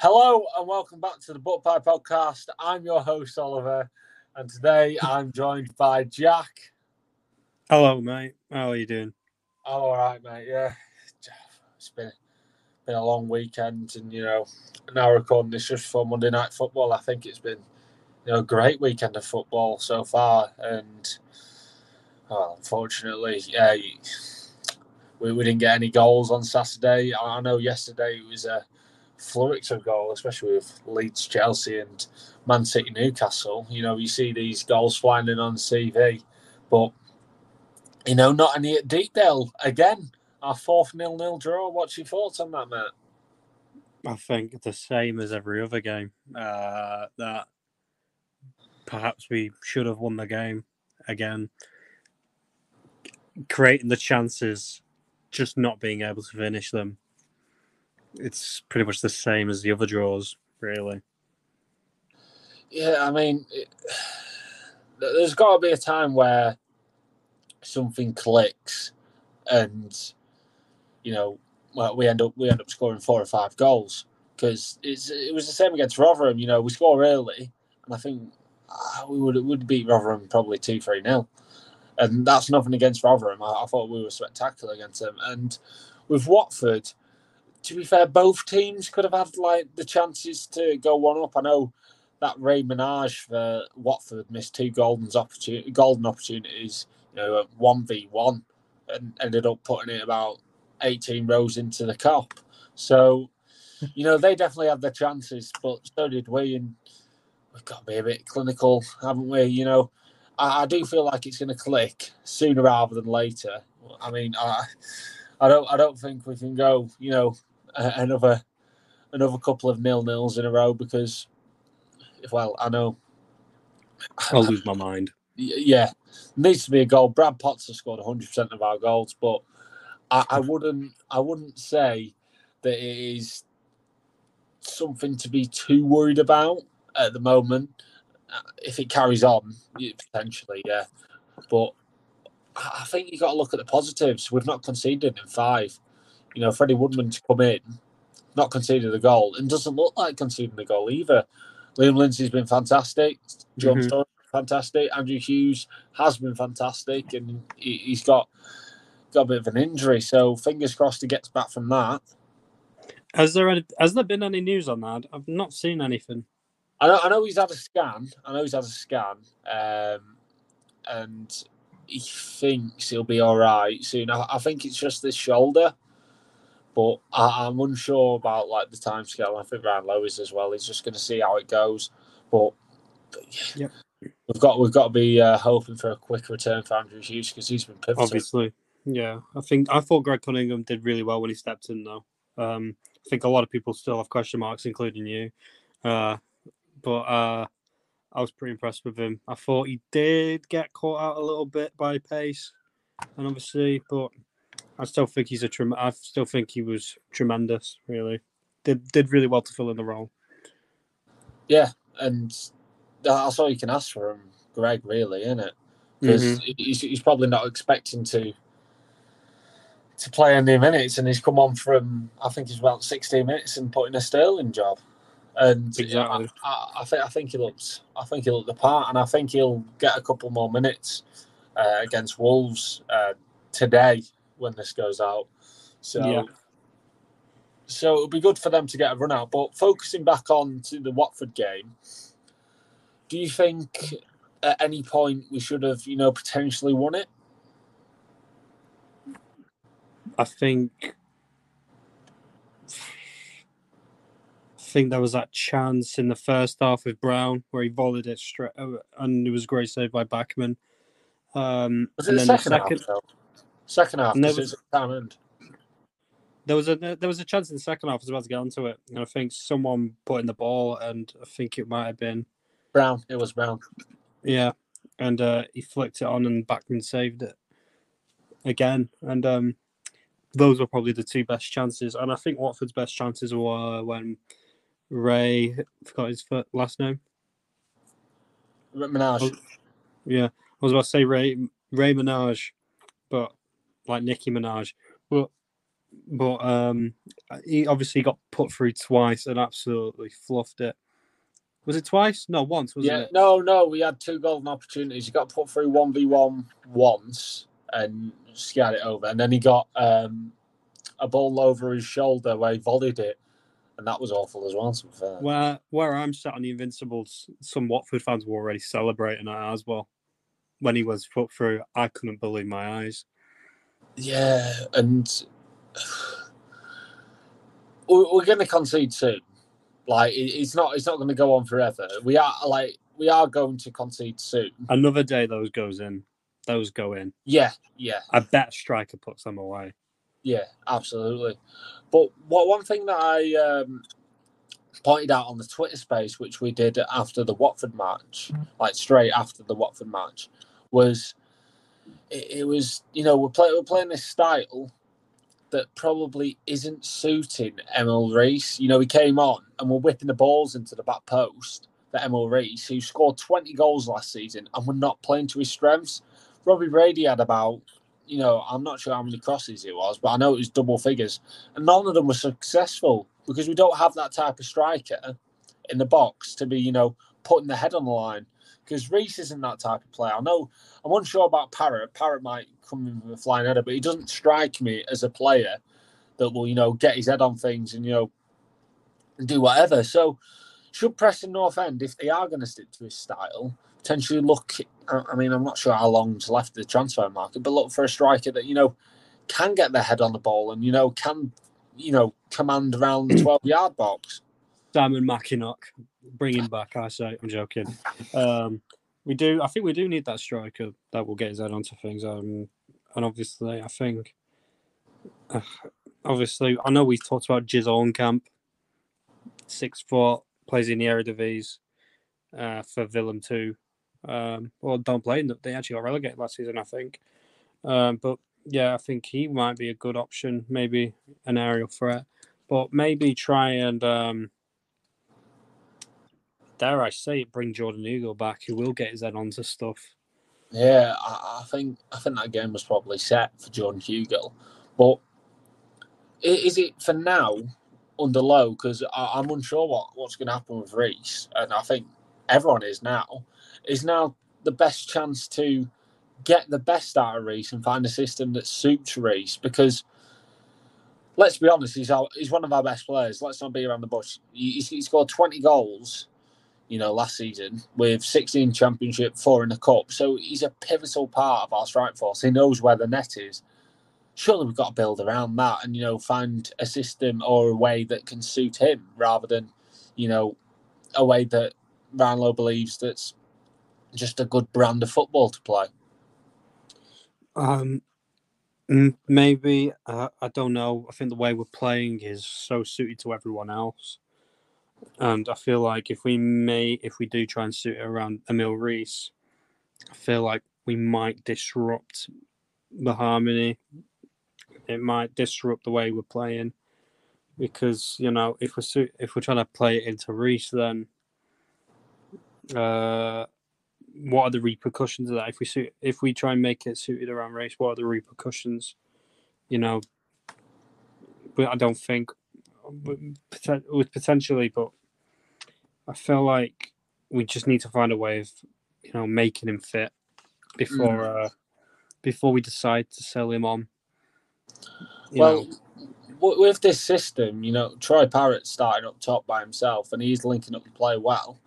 Hello and welcome back to the Butt Pie Podcast. I'm your host Oliver, and today I'm joined by Jack. Hello, mate. How are you doing? I'm all right, mate. Yeah, it's been been a long weekend, and you know, now recording this just for Monday Night Football. I think it's been you know a great weekend of football so far, and well, unfortunately, yeah, we, we didn't get any goals on Saturday. I know yesterday it was a flurry of goal, especially with Leeds, Chelsea, and Man City, Newcastle. You know, you see these goals flying in on CV, but you know, not any at Deepdale again. Our fourth nil-nil draw. What's your thoughts on that, Matt? I think the same as every other game. Uh, that perhaps we should have won the game again. Creating the chances, just not being able to finish them it's pretty much the same as the other draws, really. Yeah, I mean, it, there's got to be a time where something clicks, and you know, well, we end up we end up scoring four or five goals because it's it was the same against Rotherham. You know, we score early, and I think uh, we would would beat Rotherham probably two three nil, and that's nothing against Rotherham. I, I thought we were spectacular against them, and with Watford to be fair, both teams could have had like the chances to go one up. I know that Ray Minaj for Watford missed two golden opportunity, golden opportunities, you know, one v one, and ended up putting it about eighteen rows into the cup. So, you know, they definitely had their chances, but so did we, and we've got to be a bit clinical, haven't we? You know, I, I do feel like it's going to click sooner rather than later. I mean, I. I don't. I don't think we can go. You know, another another couple of nil nils in a row because, well, I know I'll lose my mind. Yeah, needs to be a goal. Brad Potts has scored 100 percent of our goals, but I, I wouldn't I wouldn't say that it is something to be too worried about at the moment. If it carries on, potentially, yeah. But I think you got to look at the positives. We've not conceded in five you know, Freddie Woodman to come in, not conceded a goal, and doesn't look like conceding a goal either. Liam Lindsay's been fantastic. John mm-hmm. Storey, fantastic. Andrew Hughes has been fantastic, and he, has got got a bit of an injury. So fingers crossed he gets back from that. Has there any, has there been any news on that? I've not seen anything. I know, I know he's had a scan. I know he's had a scan, um, and he thinks he'll be all right soon. I, I think it's just this shoulder but I, am unsure about like the time scale. I think Ryan Lowe is as well. He's just going to see how it goes. But, yeah, we've got we've got to be uh, hoping for a quick return for Andrew Hughes because he's been pivotal. Obviously, yeah. I think I thought Greg Cunningham did really well when he stepped in, though. Um, I think a lot of people still have question marks, including you. Uh, but uh, I was pretty impressed with him. I thought he did get caught out a little bit by pace, and obviously, but I still think he's a trem- I still think he was tremendous. Really, did did really well to fill in the role. Yeah, and that's all you can ask for him, Greg. Really, isn't it? Because mm-hmm. he's, he's probably not expecting to to play any minutes, and he's come on from I think he's about sixteen minutes and put in a Sterling job. And exactly. I, I, I, think I think he looks I think he looked the part, and I think he'll get a couple more minutes uh, against Wolves uh, today when this goes out. So, yeah. so it'll be good for them to get a run out. But focusing back on to the Watford game, do you think at any point we should have, you know, potentially won it? I think. I think there was that chance in the first half with Brown where he volleyed it straight, and it was a great save by Bachmann. Um, was it the second, the second half? Second half, there was, there was a there was a chance in the second half. I was about to get onto it, and I think someone put in the ball, and I think it might have been Brown. It was Brown. Yeah, and uh, he flicked it on, and Bachmann saved it again. And um, those were probably the two best chances. And I think Watford's best chances were when Ray I forgot his last name. Minaj. yeah, I was about to say Ray Ray Minaj, like Nicki Minaj. But but um, he obviously got put through twice and absolutely fluffed it. Was it twice? No, once, wasn't yeah, it? no, no, we had two golden opportunities. He got put through one v one once and scared it over, and then he got um, a ball over his shoulder where he volleyed it, and that was awful as well. To be fair. Where where I'm sat on the Invincibles, some Watford fans were already celebrating it as well. When he was put through, I couldn't believe my eyes. Yeah, and we're going to concede soon. Like it's not, it's not going to go on forever. We are like we are going to concede soon. Another day, those goes in. Those go in. Yeah, yeah. I bet striker puts them away. Yeah, absolutely. But what one thing that I um, pointed out on the Twitter space, which we did after the Watford match, like straight after the Watford match, was it, it was you know we're, play, we're playing this style that probably isn't suiting Emil Riis. You know, he came on and we're whipping the balls into the back post for Emil Riis, who scored 20 goals last season and we're not playing to his strengths. Robbie Brady had about, you know, I'm not sure how many crosses it was, but I know it was double figures. And none of them were successful because we don't have that type of striker in the box to be, you know, putting the head on the line. Because Riis isn't that type of player. I know I'm unsure about Parrott. Parrott might come in with a flying header, but he doesn't strike me as a player that will, you know, get his head on things and, you know, do whatever. So should Preston North End, if they are going to stick to his style, potentially look I mean, I'm not sure how long's left the transfer market, but look for a striker that, you know, can get their head on the ball and, you know, can, you know, command around the 12 yard box. Simon Makienok, bring him back. I say, I'm joking. Um, we do. I think we do need that striker that will get his head onto things. Um, and obviously, I think, uh, obviously, I know we've talked about Giz Camp, six foot, plays in the Eredivisie uh, for Willem too. Um, well, don't play. They actually got relegated last season, I think. Um, but yeah, I think he might be a good option, maybe an aerial threat. But maybe try and um, dare I say it, bring Jordan Hugill back, who will get his head onto stuff. Yeah, I, I think I think that game was probably set for Jordan Hugill, but is it for now under Lowe? Because I'm unsure what, what's going to happen with Riis, and I think everyone is now. Is now the best chance to get the best out of Riis and find a system that suits Riis? Because let's be honest, he's our, he's one of our best players. Let's not be around the bush. He, he scored 20 goals you know, last season with 16 championship, four in the cup. So he's a pivotal part of our strike force. He knows where the net is. Surely we've got to build around that and, you know, find a system or a way that can suit him rather than, you know, a way that Ryan Lowe believes that's just a good brand of football to play. Um, maybe uh, I don't know. I think the way we're playing is so suited to everyone else and I feel like if we may, if we do try and suit it around Emil Riis, I feel like we might disrupt the harmony. It might disrupt the way we're playing because you know if we're su- if we're trying to play it into Riis, then uh, what are the repercussions of that? If we suit, if we try and make it suited around Riis, what are the repercussions? You know, but I don't think with potentially, but I feel like we just need to find a way of, you know, making him fit before mm. uh, before we decide to sell him on. well, know. with this system, you know, Troy Parrott starting up top by himself, and he's linking up and play well.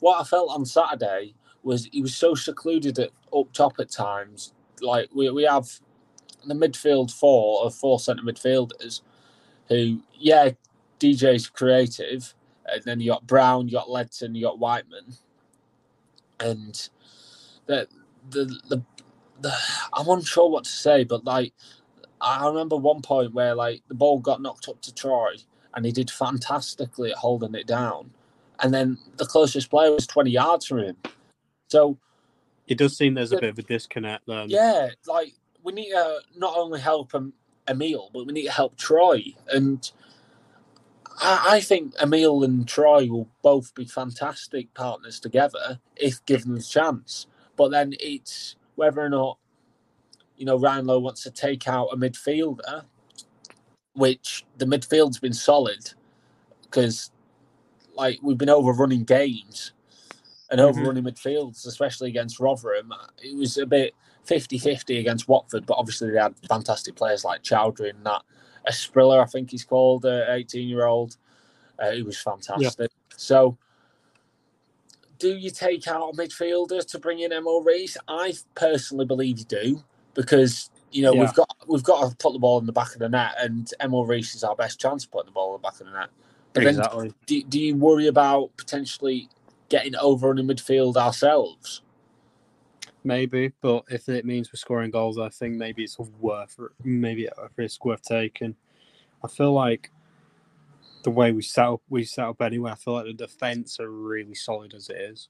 What I felt on Saturday was he was so secluded at, up top at times. Like we we have the midfield four of four centre midfielders who, yeah, DJ's creative, and then you got Brown, you got Ledson, you got Whiteman, and the the the, the I'm unsure what to say, but like I remember one point where like the ball got knocked up to Troy, and he did fantastically at holding it down, and then the closest player was 20 yards from him, so. It does seem there's a bit of a disconnect then. Yeah, like we need to not only help him Emil, but we need to help Troy. And I, I, think Emil and Troy will both be fantastic partners together if given the chance. But then it's whether or not, you know, Ryan Lowe wants to take out a midfielder which the midfield's been solid because, like, we've been overrunning games and Mhm. overrunning midfields, especially against Rotherham. It was a bit 50 50 against Watford, but obviously they had fantastic players like Choudhury and that. Asprilla, I think he's called, uh, 18 year old. Uh, he was fantastic. So, do you take out a midfielder to bring in Mo Riis? I personally believe you do because you know Yeah. we've got we've got to put the ball in the back of the net, and Mo Riis is our best chance of putting the ball in the back of the net. But then, exactly. do, do you worry about potentially getting over in the midfield ourselves? Maybe, but if it means we're scoring goals, I think maybe it's worth maybe a risk worth taking. I feel like the way we set up, we set up anyway. I feel like the defense are really solid as it is.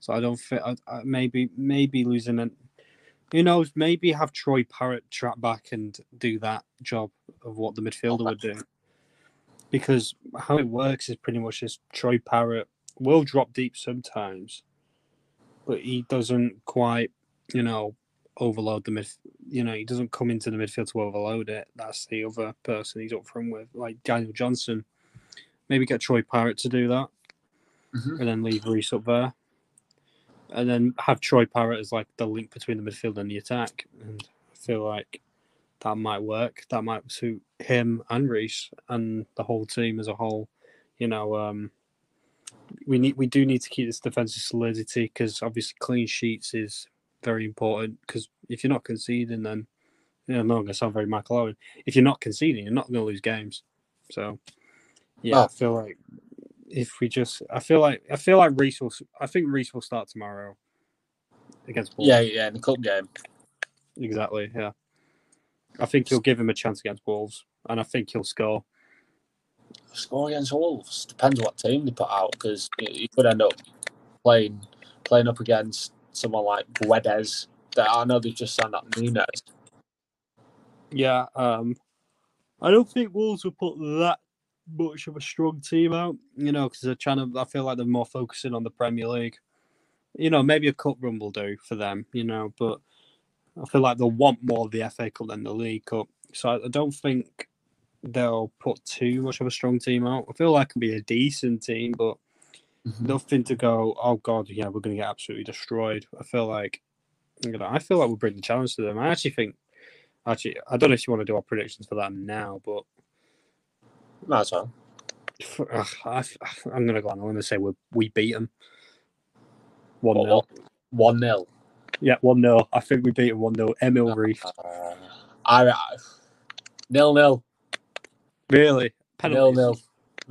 So I don't think I, I, maybe maybe losing it. Who knows? Maybe have Troy Parrott trap back and do that job of what the midfielder would do. Because how it works is pretty much just Troy Parrott will drop deep sometimes, but he doesn't quite, you know, overload the mid. You know, he doesn't come into the midfield to overload it. That's the other person he's up front with, like Daniel Johnson. Maybe get Troy Parrott to do that, Mhm. and then leave Riis up there, and then have Troy Parrott as like the link between the midfield and the attack. And I feel like that might work. That might suit him and Riis and the whole team as a whole. You know, um, we need we do need to keep this defensive solidity because obviously clean sheets is very important. Because if you're not conceding, then you know, I'm not going to sound very Michael Owen. If you're not conceding, you're not going to lose games. So, yeah, Oh. I feel like if we just, I feel like I feel like Riis will. I think Riis will start tomorrow against. Wolves. Yeah, yeah, in the cup game. exactly. Yeah, I think he'll give him a chance against Wolves, and I think he'll score. Score against Wolves depends what team they put out because you could end up playing playing up against someone like Guedes. That I know they've just signed up Nunes. Yeah, um, I don't think Wolves will put that much of a strong team out, you know, because they're trying to. I feel like they're more focusing on the Premier League. You know, maybe a cup run will do for them, you know, but I feel like they'll want more of the FA Cup than the League Cup. So I, I don't think they'll put too much of a strong team out. I feel like it'll be a decent team, but nothing to go. Oh God, yeah, we're going to get absolutely destroyed. I feel like, you know, I feel like we'll bring the challenge to them. I actually think, actually, I don't know if you want to do our predictions for that now, but Might as well. I, am going to go on. I'm going to say we we beat them one What, 0 what? One 0 Yeah, one 0 I think we beat them one 0 Emil Riis. Uh, I, I nil nil Really? nil Penalties. nil.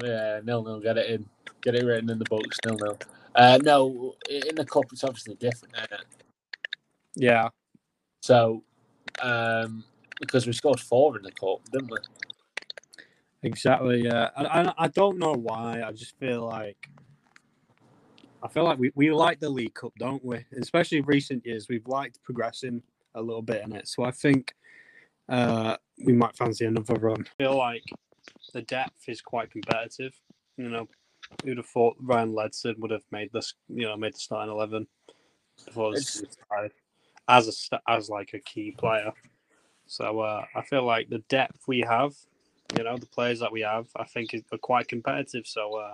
Yeah, nil nil. Get it in. Get it written in the books. Nil nil. Uh, no, in the cup it's obviously different. Isn't it? Yeah, So, um, because we scored four in the cup, didn't we? exactly. Yeah, and I, I don't know why. I just feel like I feel like we, we like the League Cup, don't we? Especially in recent years, we've liked progressing a little bit in it. So I think uh, we might fancy another run. I feel like the depth is quite competitive. You know, who'd have thought Ryan Ledson would have made this? You know, made the starting eleven before It's- as a as like a key player. So uh, I feel like the depth we have, you know, the players that we have, I think is- are quite competitive. So uh,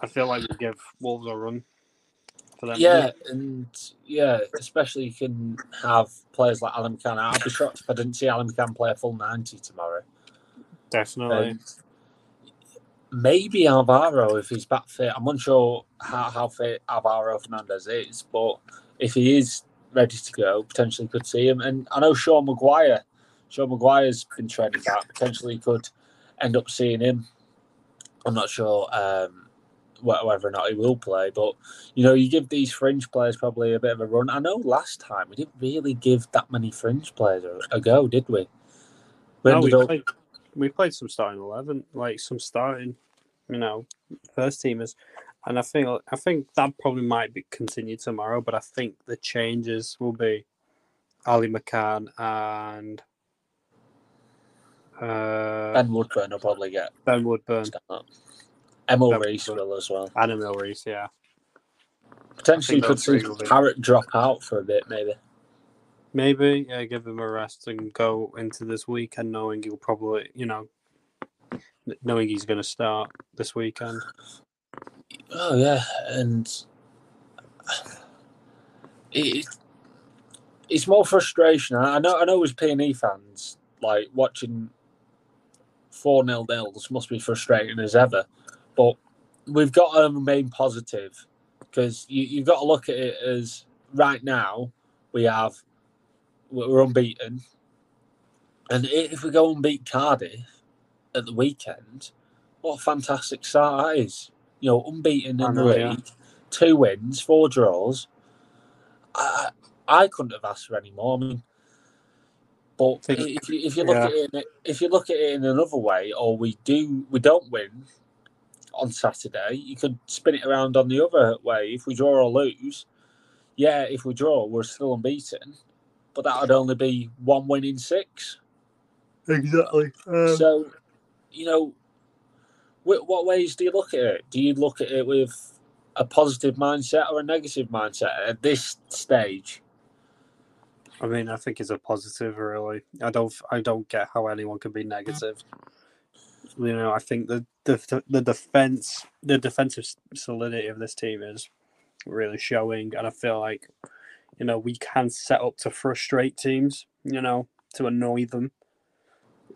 I feel like we give Wolves a run for them. Yeah, and yeah, especially you can have players like Alan McCann. I'd be shocked if I didn't see Alan McCann play a full ninety tomorrow. Definitely. And maybe Alvaro if he's back fit. I'm unsure how, how fit Alvaro Fernandez is, but if he is ready to go, potentially could see him. And I know Sean Maguire. Sean Maguire's been training back. Potentially could end up seeing him. I'm not sure um, whether or not he will play, but you know, you give these fringe players probably a bit of a run. I know last time we didn't really give that many fringe players a, go, did we? We No, we ended up- played, we played some starting eleven, like some starting, you know, first teamers, and I think I think that probably might be continued tomorrow. But I think the changes will be Ali McCann and uh, Ben Woodburn will probably get Ben Woodburn. Emil Ben Riis Woodburn. will as well. and Emil Riis. Yeah, Potentially think could see Parrott drop out for a bit, maybe. Maybe, yeah, give him a rest and go into this weekend knowing he'll probably, you know, knowing he's going to start this weekend. Oh yeah, and it, it's more frustration. I know. I know, as P and E fans, like watching four nil nils must be frustrating as ever, but we've got to remain positive because you, you've got to look at it as right now we have we're unbeaten, and if we go and beat Cardiff at the weekend, what a fantastic start that is! You know, unbeaten in know, the league, yeah. two wins, four draws. I I couldn't have asked for any more. I mean, but if you, if you look yeah. at it, if you look at it in another way, or we do we don't win on Saturday, you could spin it around on the other way. If we draw or lose, yeah, if we draw, we're still unbeaten, but that would only be one win in six. Exactly. Um... So, you know, what ways do you look at it? Do you look at it with a positive mindset or a negative mindset at this stage? I mean, I think it's a positive. Really, I don't. I don't get how anyone can be negative. You know, I think the the the defense, the defensive solidity of this team is really showing, and I feel like, you know, we can set up to frustrate teams. You know, to annoy them.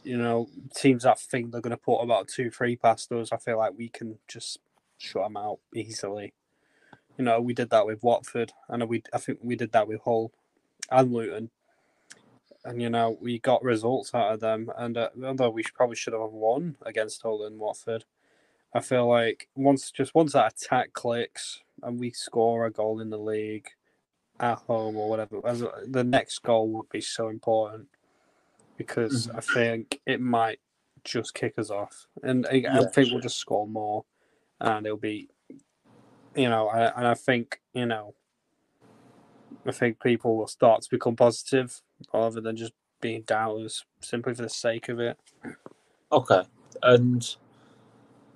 You know, teams that think they're going to put about two, three past us. I feel like we can just shut them out easily. You know, we did that with Watford, and we I think we did that with Hull and Luton. And you know, we got results out of them, and uh, although we probably should have won against Hull and Watford, I feel like once just once that attack clicks and we score a goal in the league at home or whatever, the next goal would be so important because mm-hmm. I think it might just kick us off, and I, yeah, I think we'll just score more, and it'll be, you know, I, and I think you know I think people will start to become positive rather than just being doubters simply for the sake of it. Okay. And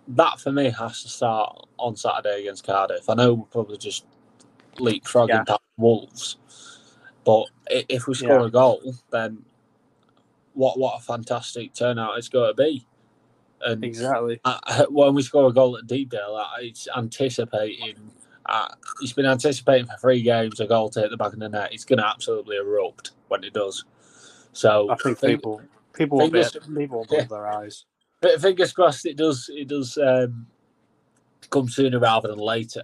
that for me has to start on Saturday against Cardiff. I know we're probably just leapfrogging yeah. Wolves, but if we score yeah. a goal, then what what a fantastic turnout it's going to be. And exactly I, when we score a goal at Deepdale, it's anticipating uh, he's been anticipating for three games a goal to hit the back of the net. It's going to absolutely erupt when it does. So I think people people will fingers, be, people will yeah, their eyes. But fingers crossed, it does it does um, come sooner rather than later.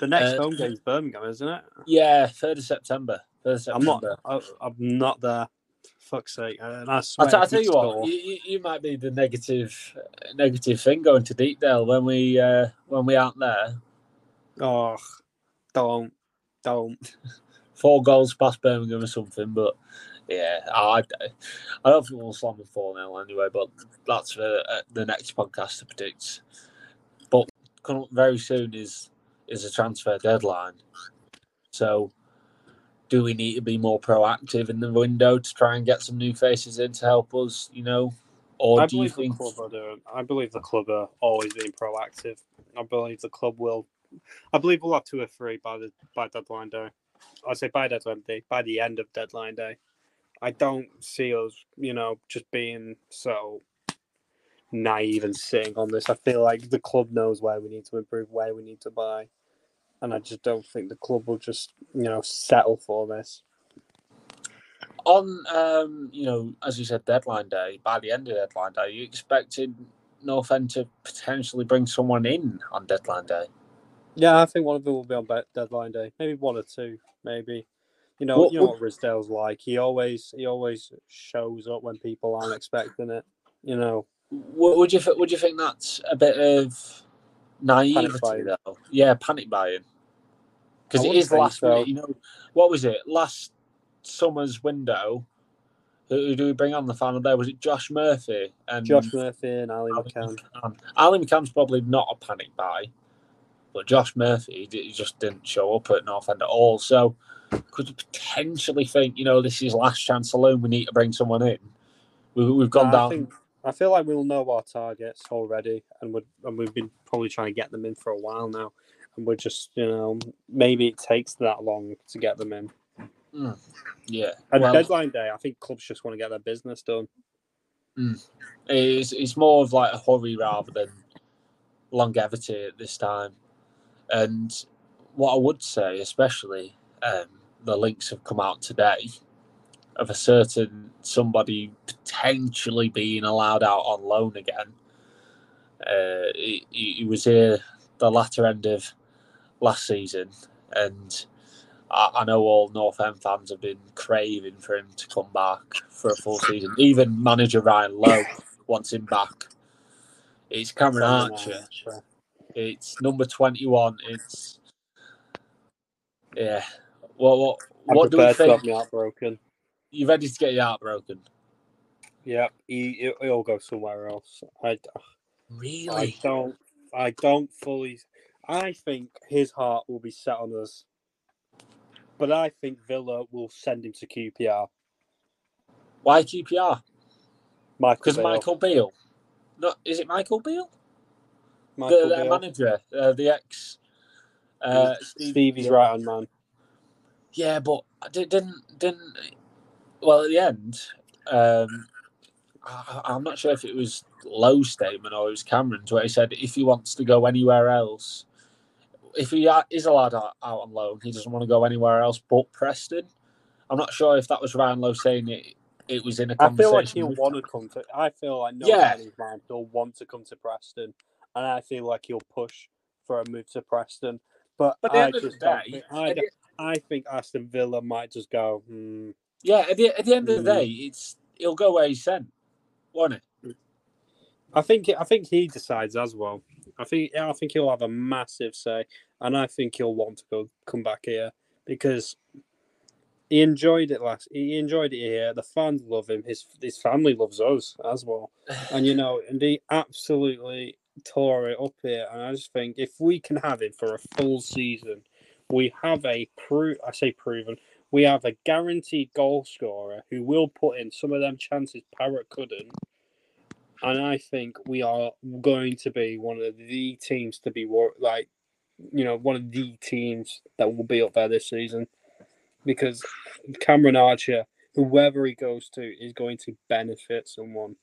The next uh, home game is Birmingham, isn't it? Yeah, third of September. Third of September. I'm not. I, am not there. Fuck's sake! And I swear, I'll, tell you what, you, you, might be the negative negative thing going to Deepdale when we uh, when we aren't there. Oh, don't, don't. Four goals past Birmingham or something, but yeah, I, I don't think we'll slam them 4 0 anyway, but that's for uh, the next podcast to predict. But coming up very soon is is a transfer deadline. So, do we need to be more proactive in the window to try and get some new faces in to help us, you know? Or I do you think. The club are doing, I believe the club are always being proactive. I believe the club will I believe we'll have two or three by the by deadline day. I say by deadline day, by the end of deadline day. I don't see us, you know, just being so naive and sitting on this. I feel like the club knows where we need to improve, where we need to buy, and I just don't think the club will just, you know, settle for this. On, um, you know, as you said, deadline day. By the end of deadline day, are you expecting North End to potentially bring someone in on deadline day? Yeah, I think one of them will be on deadline day. Maybe one or two. Maybe. You know, what, you know what Ridsdale's like. He always he always shows up when people aren't expecting it. You know. Would you would you think that's a bit of naivety though? Yeah, panic buying. Because it is last so. minute. You know, what was it last summer's window? Who do we bring on the final day? Was it Josh Murphy and Josh Murphy and Ali, Ali McCann? McCann. Ali McCann's probably not a panic buy. But Josh Murphy, he just didn't show up at North End at all. So could you potentially think, you know, this is last chance saloon, we need to bring someone in? We, have gone down. I, think, I feel like we'll know our targets already, and, we and we've been probably trying to get them in for a while now. And we're just, you know, maybe it takes that long to get them in. Yeah, And well, deadline day, I think clubs just want to get their business done. it's, it's more of like a hurry rather than longevity at this time. And what I would say, especially um, the links have come out today of a certain somebody potentially being allowed out on loan again. Uh, he he was here the latter end of last season, and I, I know all North End fans have been craving for him to come back for a full season. Even manager Ryan Lowe wants him back. It's Cameron Archer. It's number twenty-one. It's yeah. What I'm what do we to think? me heartbroken. You ready to get your heart broken? Yeah, he he'll go somewhere else. I, really? I don't I don't fully. I think his heart will be set on us, but I think Villa will send him to QPR. Why QPR? Michael Because Michael Beale. No, is it Michael Beale? Michael the, Beale. manager, uh, the ex. Uh, Steve- Stevie's yeah. right hand man. Yeah, but didn't didn't. Well, at the end, um, I, I'm not sure if it was Lowe's statement or it was Cameron's where he said if he wants to go anywhere else, if he is allowed out, out on loan, he doesn't want to go anywhere else but Preston. I'm not sure if that was Ryan Lowe saying it. It was in a I feel like he'll want to come to. I feel like no Yeah. yeah. man, he'll want to come to Preston, and I feel like he'll push for a move to Preston. But, But at the I end of the just day, think- I, the- I think Aston Villa might just go. Hmm, yeah, at the, at the end of the Mm. day, it's he'll go where he's sent, won't it? I think I think he decides as well. I think I think he'll have a massive say, and I think he'll want to go come back here because he enjoyed it last. He enjoyed it here. The fans love him. His his family loves us as well, and you know, and he absolutely tore it up here. And I just think if we can have him for a full season, we have a pro. I say proven. We have a guaranteed goal scorer who will put in some of them chances Parrott couldn't and I think we are going to be one of the teams to be like, you know, one of the teams that will be up there this season, because Cameron Archer, whoever he goes to, is going to benefit someone.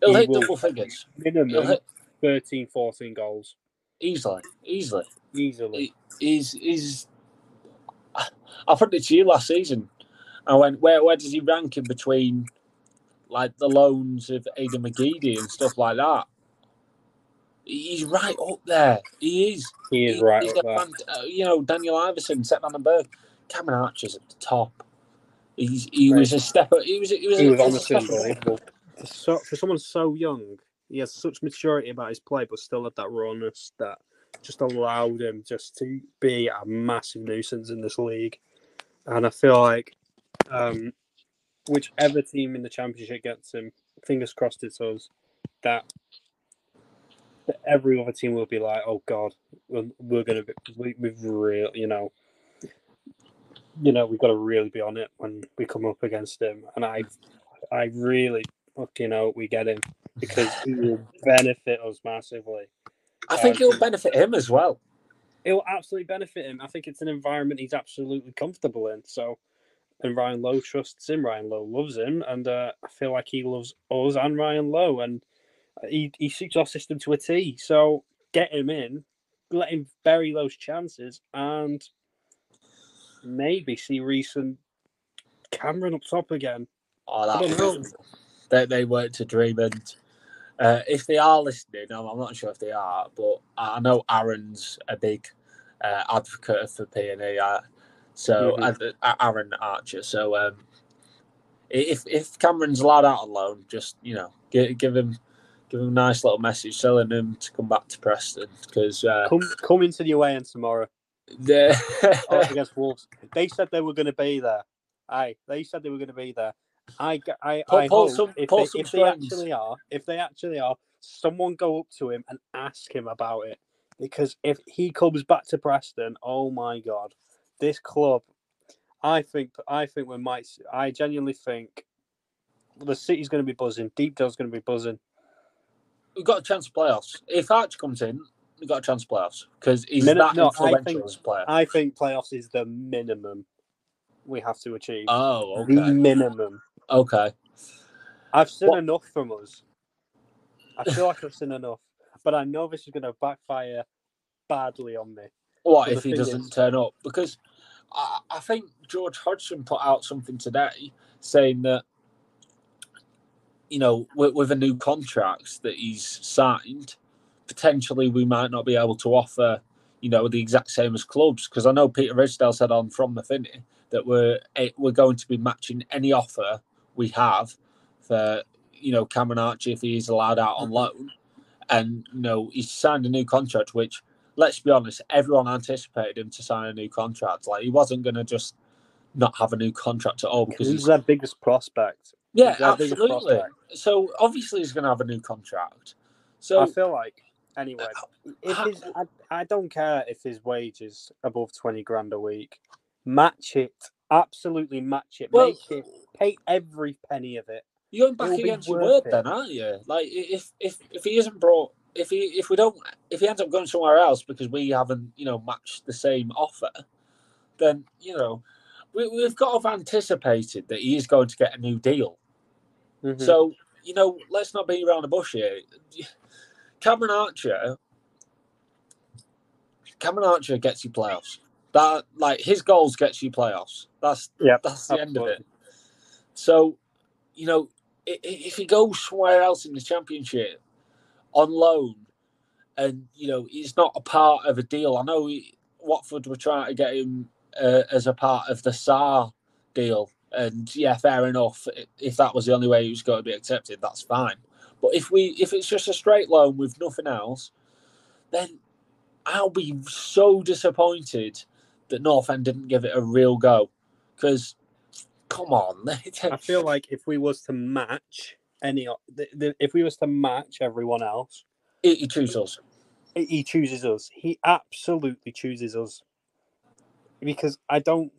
He'll He hit double figures. He'll Minimum hit 13, 14 goals easily, easily. easily. He's he's. I put it to you last season. I went, where where does he rank in between, like the loans of Aiden McGeady and stuff like that? He's right up there. He is. He is He- right up there. fant- uh, you know, Daniel Iversen, Seth Vandenberg, Cameron Archer's at the top. He's he was a step. He was he was, He was a, a honestly step unbelievable. So, for someone so young, he has such maturity about his play, but still had that rawness that just allowed him just to be a massive nuisance in this league. And I feel like um, whichever team in the championship gets him, fingers crossed it's us, that, that every other team will be like, oh God, we're, we're going to be, we, we've real, you know, you know, we've got to really be on it when we come up against him. And I, I really, fucking hope we get him because he will benefit us massively. I think Um, it'll benefit him as well. It will absolutely benefit him. I think it's an environment he's absolutely comfortable in. So, and Ryan Lowe trusts him. Ryan Lowe loves him, and uh, I feel like he loves us and Ryan Lowe, and he he suits our system to a T. So get him in, let him bury those chances, and maybe see Riis and Cameron up top again. Oh, that they they work to dream, and uh, if they are listening, I'm, I'm not sure if they are, but I know Aaron's a big uh, advocate for P and E. So Mhm. uh, Aaron Archer. So um, if if Cameron's allowed out on loan, just you know give, give him give him a nice little message telling him to come back to Preston because uh, Come come into the away end tomorrow. Oh, against Wolves. They said they were going to be there. Aye, they said they were going to be there. I, I, Pull- I pull some- if, they, if they actually are, if they actually are, someone go up to him and ask him about it. Because if he comes back to Preston, oh my god, this club, I think, I think we might. I genuinely think the city's going to be buzzing. Deepdale's going to be buzzing. we've got a chance of playoffs. If Arch comes in, we've got a chance of playoffs because he's Minute- that no, I influential think- as a player. I think playoffs is the minimum. we have to achieve. Oh, The okay. minimum. Okay. I've seen What- enough from us. I feel like I've seen enough, but I know this is going to backfire badly on me. What if he doesn't is- turn up? Because I, I think George Hodgson put out something today saying that, you know, with, with a new contract that he's signed, potentially we might not be able to offer, you know, the exact same as clubs. Because I know Peter Ridsdale said on From the Finney that we're eh, we're going to be matching any offer we have for, you know, Cameron Archer if he is allowed out on loan. And, you know, he's signed a new contract, which let's be honest, everyone anticipated him to sign a new contract. Like he wasn't going to just not have a new contract at all because He's he's their biggest prospect. yeah, he's absolutely. prospect. So obviously he's going to have a new contract. So I feel like anyway. Uh, if his, I, I don't care if his wage is above twenty grand a week. Match it, absolutely match it. Well- Make it, pay every penny of it. you're going back it'll against your word, it. then, aren't you? Like if if if he isn't brought, if he if we don't, if he ends up going somewhere else because we haven't, you know, matched the same offer, then you know. We, we've got to have anticipated that he is going to get a new deal. Mhm. So, you know, let's not be around the bush here. Cameron Archer, Cameron Archer gets you playoffs. That like his goals gets you playoffs. That's Yep, that's the end of it. So, you know, if he goes somewhere else in the championship on loan, and you know he's not a part of a deal. I know he, Watford were trying to get him uh, as a part of the Sarr deal, and yeah, fair enough. If that was the only way he was going to be accepted, that's fine. But if we if it's just a straight loan with nothing else, then I'll be so disappointed that North End didn't give it a real go. Because come on, I feel like if we was to match any, the, the, if we was to match everyone else, he, he chooses us. he he chooses us. He absolutely chooses us. Because I don't.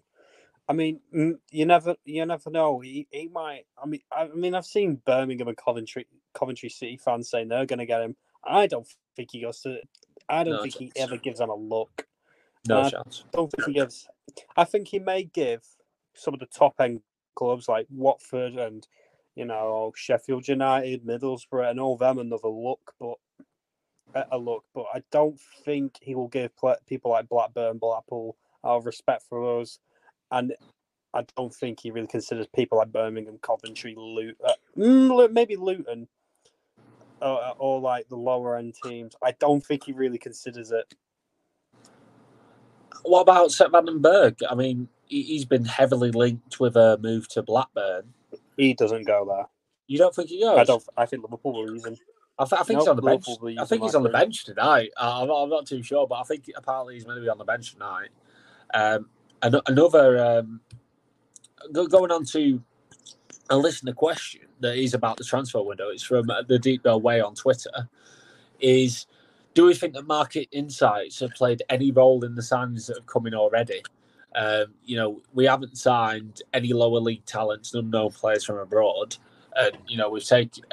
I mean, mm, you never, you never know. He, he might. I mean, I, I mean, I've seen Birmingham and Coventry, Coventry City fans saying they're going to get him. I don't think he goes to. I don't No think he ever gives them a look. No Uh, chance. don't think he gives. I think he may give some of the top end clubs like Watford and you know Sheffield United, Middlesbrough, and all them another look, but a- a look. But I don't think he will give people like Blackburn, Blackpool, out of respect for us, and I don't think he really considers people like Birmingham, Coventry, Luton, uh, mm, maybe Luton. Or, or like the lower end teams. I don't think he really considers it. What about Sepp van den Berg? I mean, he's been heavily linked with a move to Blackburn. He doesn't go there. You don't think he goes? I don't. I think Liverpool will use him. I, th- I think he's on the bench. I think he's on the bench tonight. I'm, not, I'm not too sure, but I think apparently he's going to be on the bench tonight. Um, an- another um, go, going on to a listener question that is about the transfer window. It's from uh, the Deep Bell Way on Twitter. Is do we think that market insights have played any role in the signings that have come in already? Um, you know, we haven't signed any lower league talents, no players from abroad, and you know we've taken.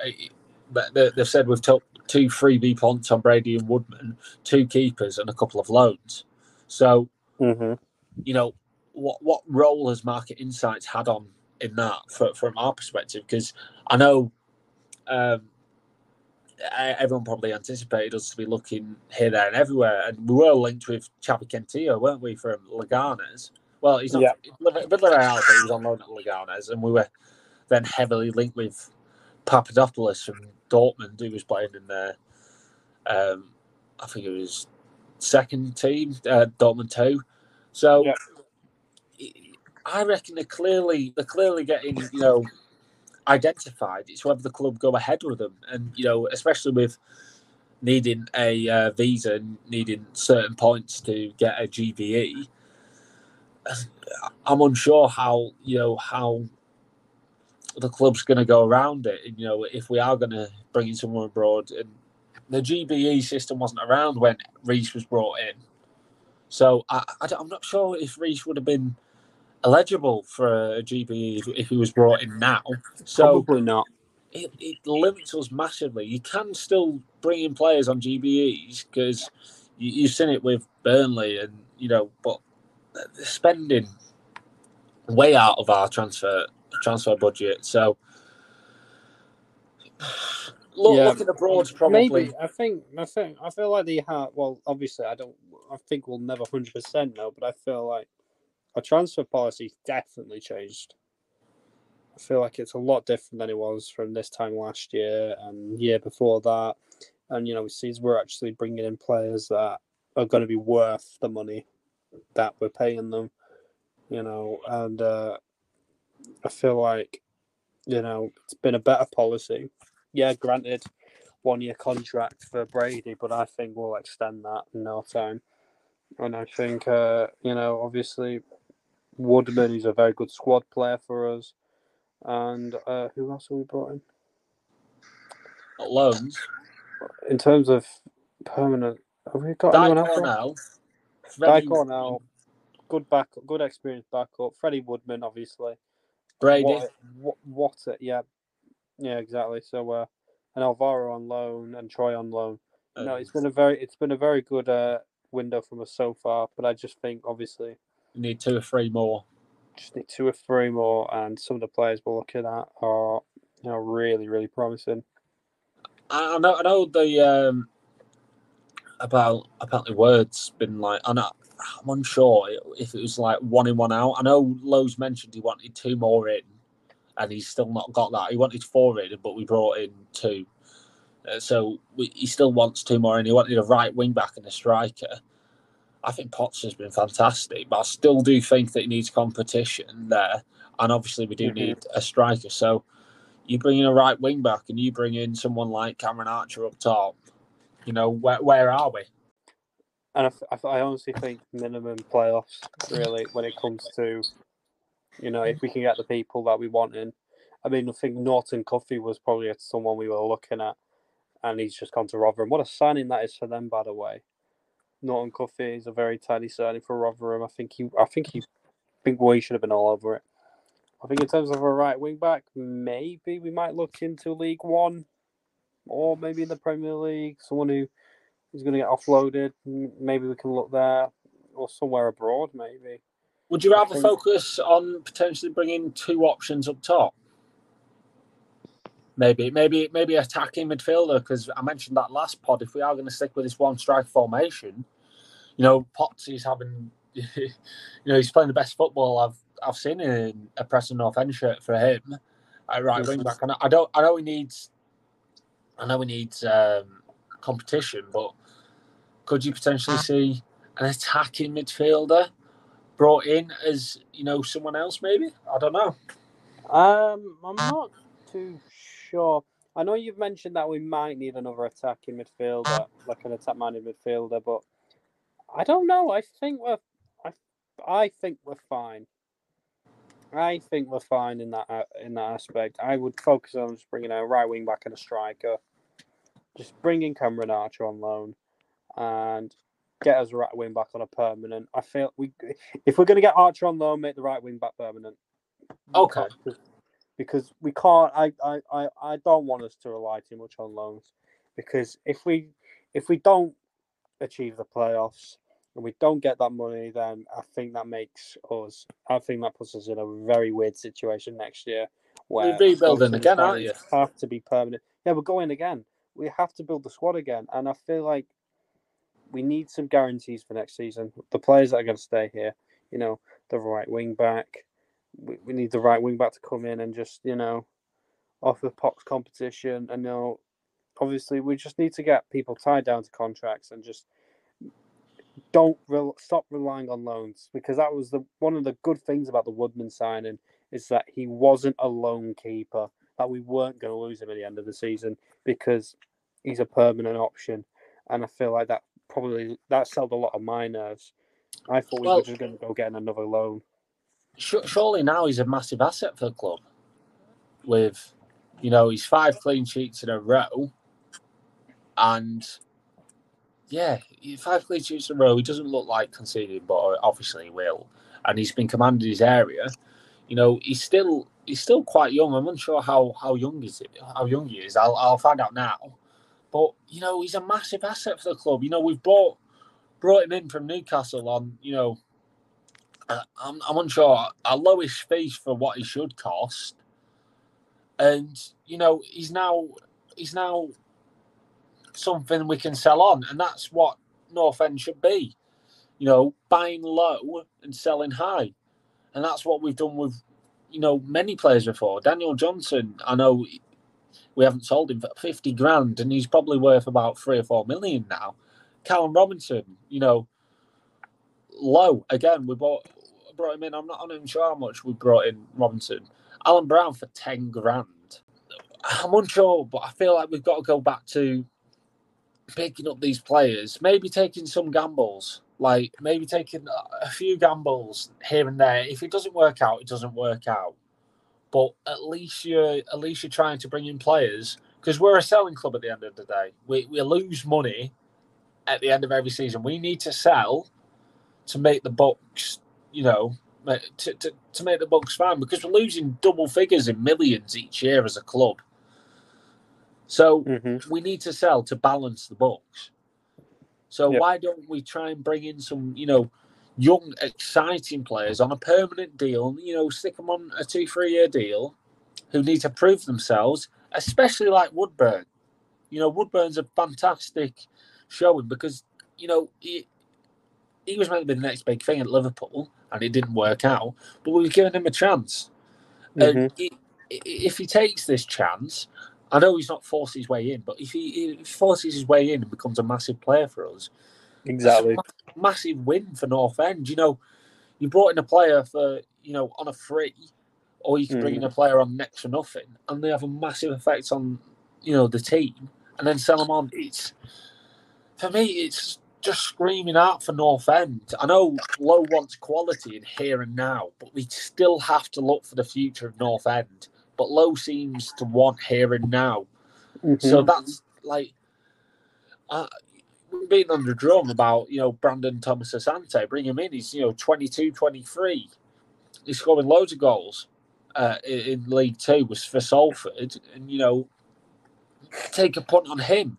They- they've said we've took two freebie punts on Brady and Woodman, two keepers, and a couple of loans. So Mm-hmm. you know, what what role has Market Insights had on in that for, from our perspective? Because I know um, e- everyone probably anticipated us to be looking here, there, and everywhere, and we were linked with Chavi Kentillo, weren't we, from Leganes? Well, he's not Yeah. Villarreal, but he was on loan at Leganes, and we were then heavily linked with Papadopoulos from Dortmund, who was playing in there. Um, I think it was second team, uh, Dortmund two. So Yeah. I reckon they're clearly they're clearly getting you know identified. It's whether the club go ahead with them, and you know especially with needing a uh, visa and needing certain points to get a GBE. I'm unsure how you know how the club's going to go around it. You know, if we are going to bring in someone abroad, and the GBE system wasn't around when Riis was brought in, so I, I am not sure if Riis would have been eligible for a GBE if, if he was brought in now. So Probably not. it, it limits us massively. You can still bring in players on GBEs because you, you've seen it with Burnley, and you know, but spending way out of our transfer transfer budget. So look, Yeah. looking abroad, probably. Maybe I think I think I feel like the have. Well, obviously, I don't. I think we'll never hundred percent know, but I feel like our transfer policy definitely changed. I feel like it's a lot different than it was from this time last year and year before that. And you know, it seems we're actually bringing in players that are going to be worth the money that we're paying them. You know, and uh, I feel like you know it's been a better policy. Yeah, granted, one year contract for Brady, but I think we'll extend that in no time. And I think, uh, you know, obviously, Woodman is a very good squad player for us. And uh, who else have we brought in? loans. In terms of permanent, have we got Dyke anyone else? Cornell. Dyke Cornell, good back, good experience backup. Freddie Woodman, obviously. Brady. What, what, what it, yeah, yeah, exactly. So, uh, and Alvaro on loan and Troy on loan. no, it's been a very, it's been a very good uh, window from us so far. But I just think, obviously, You need two or three more. just need two or three more, and some of the players we're looking at are, you know, really, really promising. I I know. I know the um, about apparently words been like. I'm. I'm unsure if it was like one in, one out. I know Lowe's mentioned he wanted two more in, and he's still not got that. He wanted four in, but we brought in two. Uh, so we, he still wants two more, and he wanted a right wing back and a striker. I think Potts has been fantastic, but I still do think that he needs competition there, and obviously we do Mhm. need a striker. So you bring in a right wing back, and you bring in someone like Cameron Archer up top. You know where where are we? And I honestly think minimum playoffs, really, when it comes to, you know, if we can get the people that we want in. I mean, I think Norton Cuffy was probably someone we were looking at, and he's just gone to Rotherham. What a signing that is for them, by the way. Norton Cuffy is a very tidy signing for Rotherham. I think he, I think he, I think we should have been all over it. I think in terms of a right wing back, maybe we might look into League One, or maybe in the Premier League, someone who is going to get offloaded. Maybe we can look there, or somewhere abroad, maybe. Would you rather think- focus on potentially bringing two options up top? Maybe, maybe, maybe attacking midfielder because I mentioned that last pod. If we are going to stick with this one strike formation, you know, Potts is having, you know, he's playing the best football I've I've seen in a Preston North End shirt for him at right wing back. And I don't, I know he needs, I know he needs um, competition, but could you potentially see an attacking midfielder? brought in as you know someone else maybe i don't know Um, I'm not too sure. I know you've mentioned that we might need another attacking midfielder, like an attack-minded midfielder, but I don't know. I think we're, I, I think we're fine. I think we're fine in that uh, in that aspect. I would focus on just bringing a right wing back and a striker, just bringing Cameron Archer on loan, and get us a right wing back on a permanent. I feel we, if we're going to get Archer on loan, make the right wing back permanent. Okay. Because, because we can't. I, I, I, I don't want us to rely too much on loans, because if we if we don't achieve the playoffs and we don't get that money, then I think that makes us. I think that puts us in a very weird situation next year. Where You're rebuilding again, aren't you? Have to be permanent. Yeah, we're going again. We have to build the squad again, and I feel like we need some guarantees for next season. The players that are going to stay here, you know, the right wing back. We, we need the right wing back to come in and just, you know, offer Potts competition. And, you know, obviously we just need to get people tied down to contracts and just don't rel- stop relying on loans because that was the one of the good things about the Woodman signing is that he wasn't a loan keeper that we weren't going to lose him at the end of the season because he's a permanent option and I feel like that probably that sold a lot of my nerves. I thought we Well- were just going to go get another loan. Su- surely now he's a massive asset for the club with you know he's five clean sheets in a row and yeah five clean sheets in a row he doesn't look like conceding but obviously he will. And he's been commanding his area. You know he's still he's still quite young. I'm unsure how how young is it how young he is. I'll, I'll find out now. But you know he's a massive asset for the club. You know we've brought brought him in from newcastle on you know I'm, I'm unsure. A lowish fee for what he should cost, and you know he's now he's now something we can sell on, and that's what North End should be. You know, buying low and selling high, and that's what we've done with you know many players before. Daniel Johnson, I know we haven't sold him for fifty grand, and he's probably worth about three or four million now. Callum Robinson, you know, low again. We bought brought him in. I'm not, even sure how much we brought in Robinson. Alan Browne for ten grand. I'm unsure, but I feel like we've got to go back to picking up these players, maybe taking some gambles, like maybe taking a few gambles here and there. If it doesn't work out, it doesn't work out. But at least you're at least you're trying to bring in players because we're a selling club at the end of the day. We we lose money at the end of every season. We need to sell to make the books, you know, to, to, to make the books fine because we're losing double figures in millions each year as a club. So Mhm. we need to sell to balance the books. So Yep. why don't we try and bring in some, you know, young, exciting players on a permanent deal? You know, stick them on a two, three year deal, who need to prove themselves, especially like Woodburn. You know, Woodburn's a fantastic showing because you know he he was meant to be the next big thing at Liverpool, and it didn't work out. But we've given him a chance, Mhm. and i- if he takes this chance, I know he's not forced his way in, but if he, he forces his way in and becomes a massive player for us, Exactly. that's a ma- massive win for North End. You know, you brought in a player for you know on a free, or you can bring in a player on next for nothing, and they have a massive effect on you know the team, and then sell them on. It's for me, it's just screaming out for North End. I know Lowe wants quality in here and now, but we still have to look for the future of North End. But Lowe seems to want here and now. So Mhm. that's like, uh, on the drum about, you know, Brandon Thomas Asante. Bring him in. He's, you know, 22, 23. He's scoring loads of goals uh, in, in League Two was for Salford. And, you know, take a punt on him.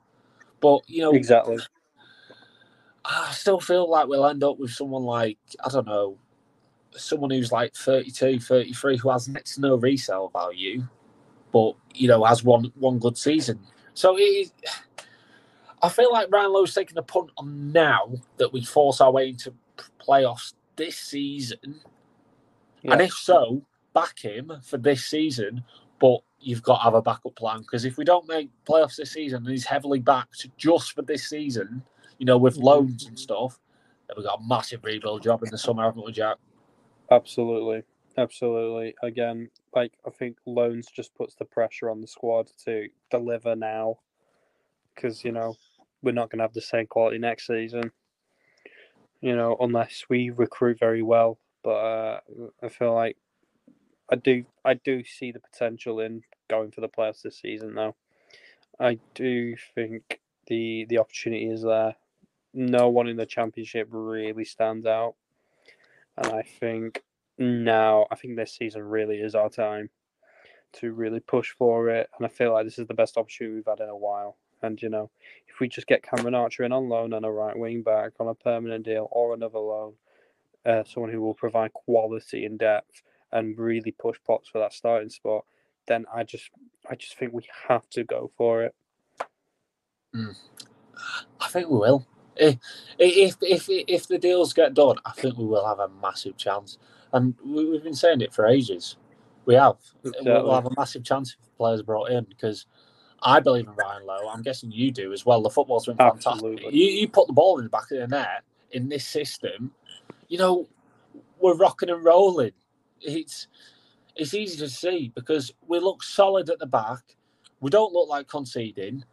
But, you know, exactly. I still feel like we'll end up with someone like, I don't know, someone who's like 32, 33, who has next to no resale value, but, you know, has one one good season. So it is, I feel like Ryan Lowe's taking a punt on now that we force our way into playoffs this season. And if so, back him for this season. But you've got to have a backup plan because if we don't make playoffs this season and he's heavily backed just for this season, you know, with Mhm. loans and stuff, then we've got a massive rebuild job in the summer, haven't we, Jack? Absolutely, absolutely. Again, like I think loans just puts the pressure on the squad to deliver now, because you know we're not going to have the same quality next season. You know, unless we recruit very well. But uh, I feel like I do, I do see the potential in going for the playoffs this season. Though, I do think the the opportunity is there. No one in the championship really stands out. And I think now, I think this season really is our time to really push for it. And I feel like this is the best opportunity we've had in a while. And, you know, if we just get Cameron Archer in on loan and a right wing back on a permanent deal or another loan, uh, someone who will provide quality and depth and really push Potts for that starting spot, then I just, I just think we have to go for it. I think we will. If if if if the deals get done, I think we will have a massive chance. And we- we've been saying it for ages. We have. We'll have a massive chance if players are brought in because I believe in Ryan Lowe. I'm guessing you do as well. The football's been fantastic. You, you put the ball in the back of the net in this system, you know, we're rocking and rolling. It's it's easy to see because we look solid at the back. We don't look like conceding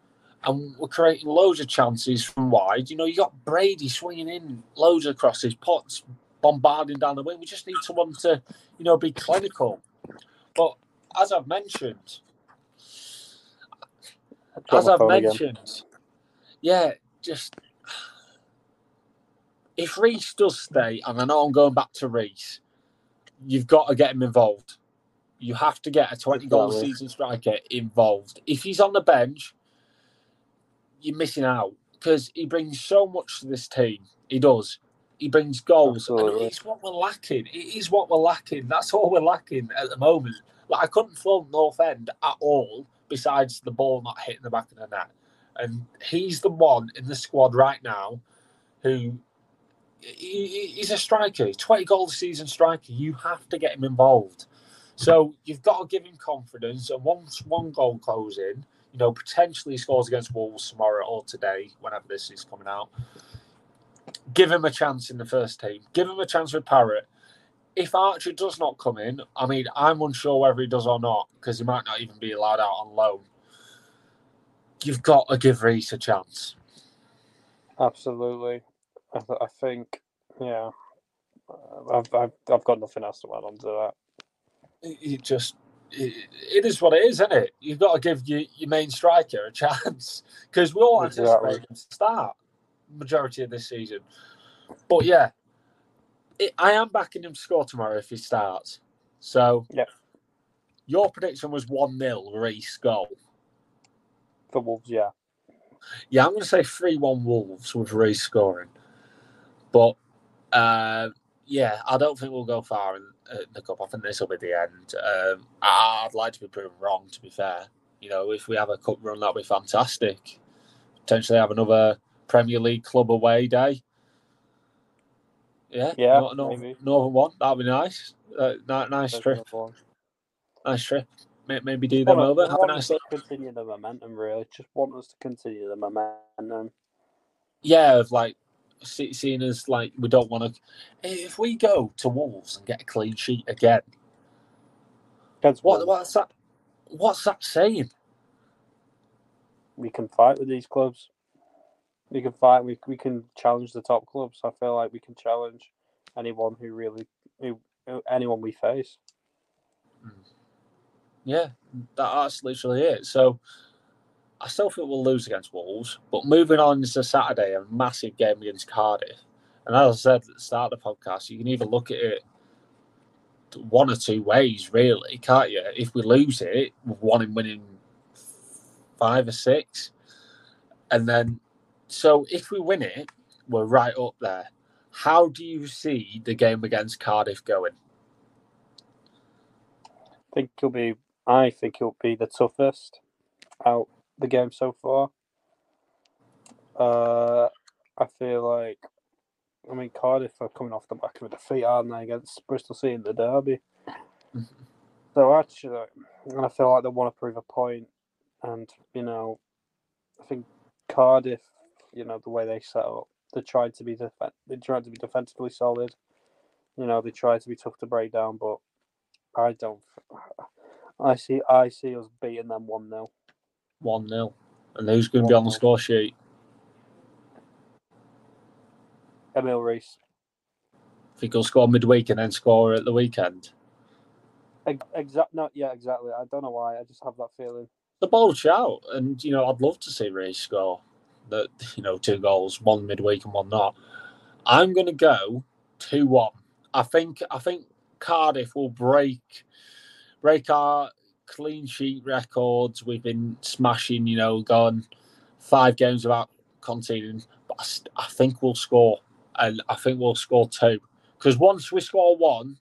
and we're creating loads of chances from wide. You know, you got Brady swinging in loads of crosses, Potts bombarding down the wing. We just need someone to, you know, be clinical. But as I've mentioned, as I've phone again. mentioned, yeah, just if Riis does stay, and I know I'm going back to Riis, you've got to get him involved. You have to get a 20 goal season striker involved. If he's on the bench, you're missing out because he brings so much to this team. He does. He brings goals. It's what we're lacking. It is what we're lacking. That's all we're lacking at the moment. Like I couldn't fault North End at all, besides the ball not hitting the back of the net. And he's the one in the squad right now who he, he- he's a striker, He's 20 goal a season striker. You have to get him involved. So you've got to give him confidence. And once one goal goes in, you know, potentially scores against Wolves tomorrow or today, whenever this is coming out. Give him a chance in the first team. Give him a chance with Parrott. If Archer does not come in, I mean, I'm unsure whether he does or not because he might not even be allowed out on loan. You've got to give Riis a chance. Absolutely. I, th- I think, yeah. I've, I've I've got nothing else to add on to that. It just it, is what it is, isn't it? You've got to give your, your main striker a chance because we all Exactly. anticipate him to start majority of this season. But yeah, it, I am backing him to score tomorrow if he starts. So Yeah. your prediction was one 0 Riis goal. For Wolves, yeah. Yeah, I'm going to say 3 1 Wolves with Riis scoring. But uh, yeah, I don't think we'll go far in, the cup. I think this will be the end. Um, I- I'd like to be proven wrong, to be fair. You know, if we have a cup run, that'd be fantastic. Potentially have another Premier League club away day. Yeah, Yeah, Nor- maybe. Northern one. That'd be nice. Uh, ni- nice trip. Nice trip. Maybe do them over. Have a nice little continue the momentum, really. Just want us to continue the momentum. yeah, of like seeing as like we don't want to. If we go to Wolves and get a clean sheet again, Against what what's that? What's that saying? we can fight with these clubs. We can fight. We we can challenge the top clubs. I feel like we can challenge anyone who really who, who anyone we face. Hmm. Yeah, that, that's literally it. So I still think we'll lose against Wolves, but moving on to Saturday, a massive game against Cardiff. And as I said at the start of the podcast, you can either look at it one or two ways, really, can't you? If we lose it, won in winning five or six. And then, so if we win it, we're right up there. How do you see the game against Cardiff going? I think it'll be. I think it'll be the toughest out the game so far. Uh, I feel like, I mean, Cardiff are coming off the back of a defeat, aren't they, against Bristol City in the derby? So actually, and I feel like they want to prove a point, and you know, I think Cardiff, you know, the way they set up, they tried to be def- they tried to be defensively solid. You know, they tried to be tough to break down, but I don't. I see. I see us beating them one 0 1 0. And who's going to be on the 1-0. score sheet? Emil Riis. I think he'll score midweek and then score at the weekend. Exactly. No. Yeah. Exactly. I don't know why. I just have that feeling. The bold shout, and you know I'd love to see Reese score. That you know two goals, one midweek and one not. I'm going to go two one. I think I think Cardiff will break break our clean sheet records. We've been smashing, you know, gone five games without conceding. But I, I think we'll score, and I think we'll score two. Because once we score one,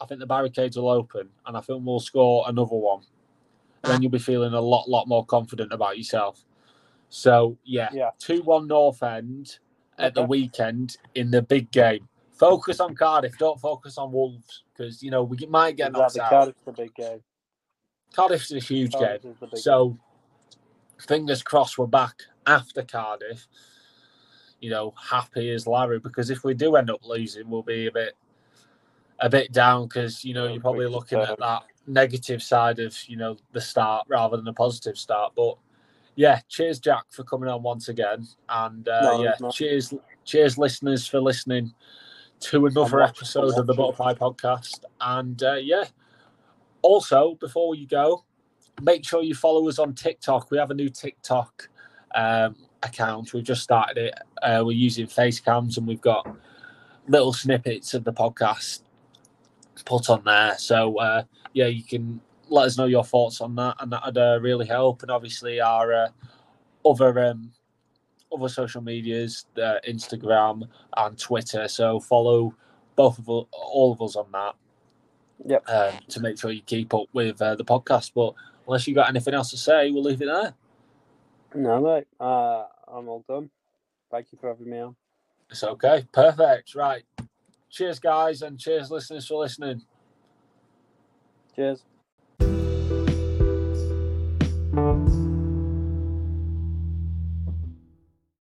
I think the barricades will open, and I think we'll score another one. And then you'll be feeling a lot, lot more confident about yourself. So yeah, Yeah. two one North End at the weekend in the big game. Focus on Cardiff. Don't focus on Wolves because you know we might get knocked Exactly. out. Cardiff's the big game. Cardiff's a huge Cardiff game. So fingers crossed we're back after Cardiff. You know, happy as Larry because if we do end up losing, we'll be a bit a bit down because you know you're probably looking at that negative side of you know the start rather than the positive start. But yeah, cheers Jack for coming on once again, and uh, No, yeah, not. cheers cheers listeners for listening to another episode of the. Butterfly Podcast, and uh, yeah. Also, before you go, make sure you follow us on TikTok. We have a new TikTok um, account. We've just started it. Uh, we're using face cams and we've got little snippets of the podcast put on there. So, uh, yeah, you can let us know your thoughts on that, and that would uh, really help. And obviously, our uh, other um, other social medias, uh, Instagram and Twitter. So follow both of all of us on that. Yep. Um, to make sure you keep up with uh, the podcast. But unless you got anything else to say, we'll leave it there. No, mate. Uh, I'm all done. Thank you for having me on. It's okay. Perfect. Right. Cheers, guys, and cheers, listeners, for listening. Cheers.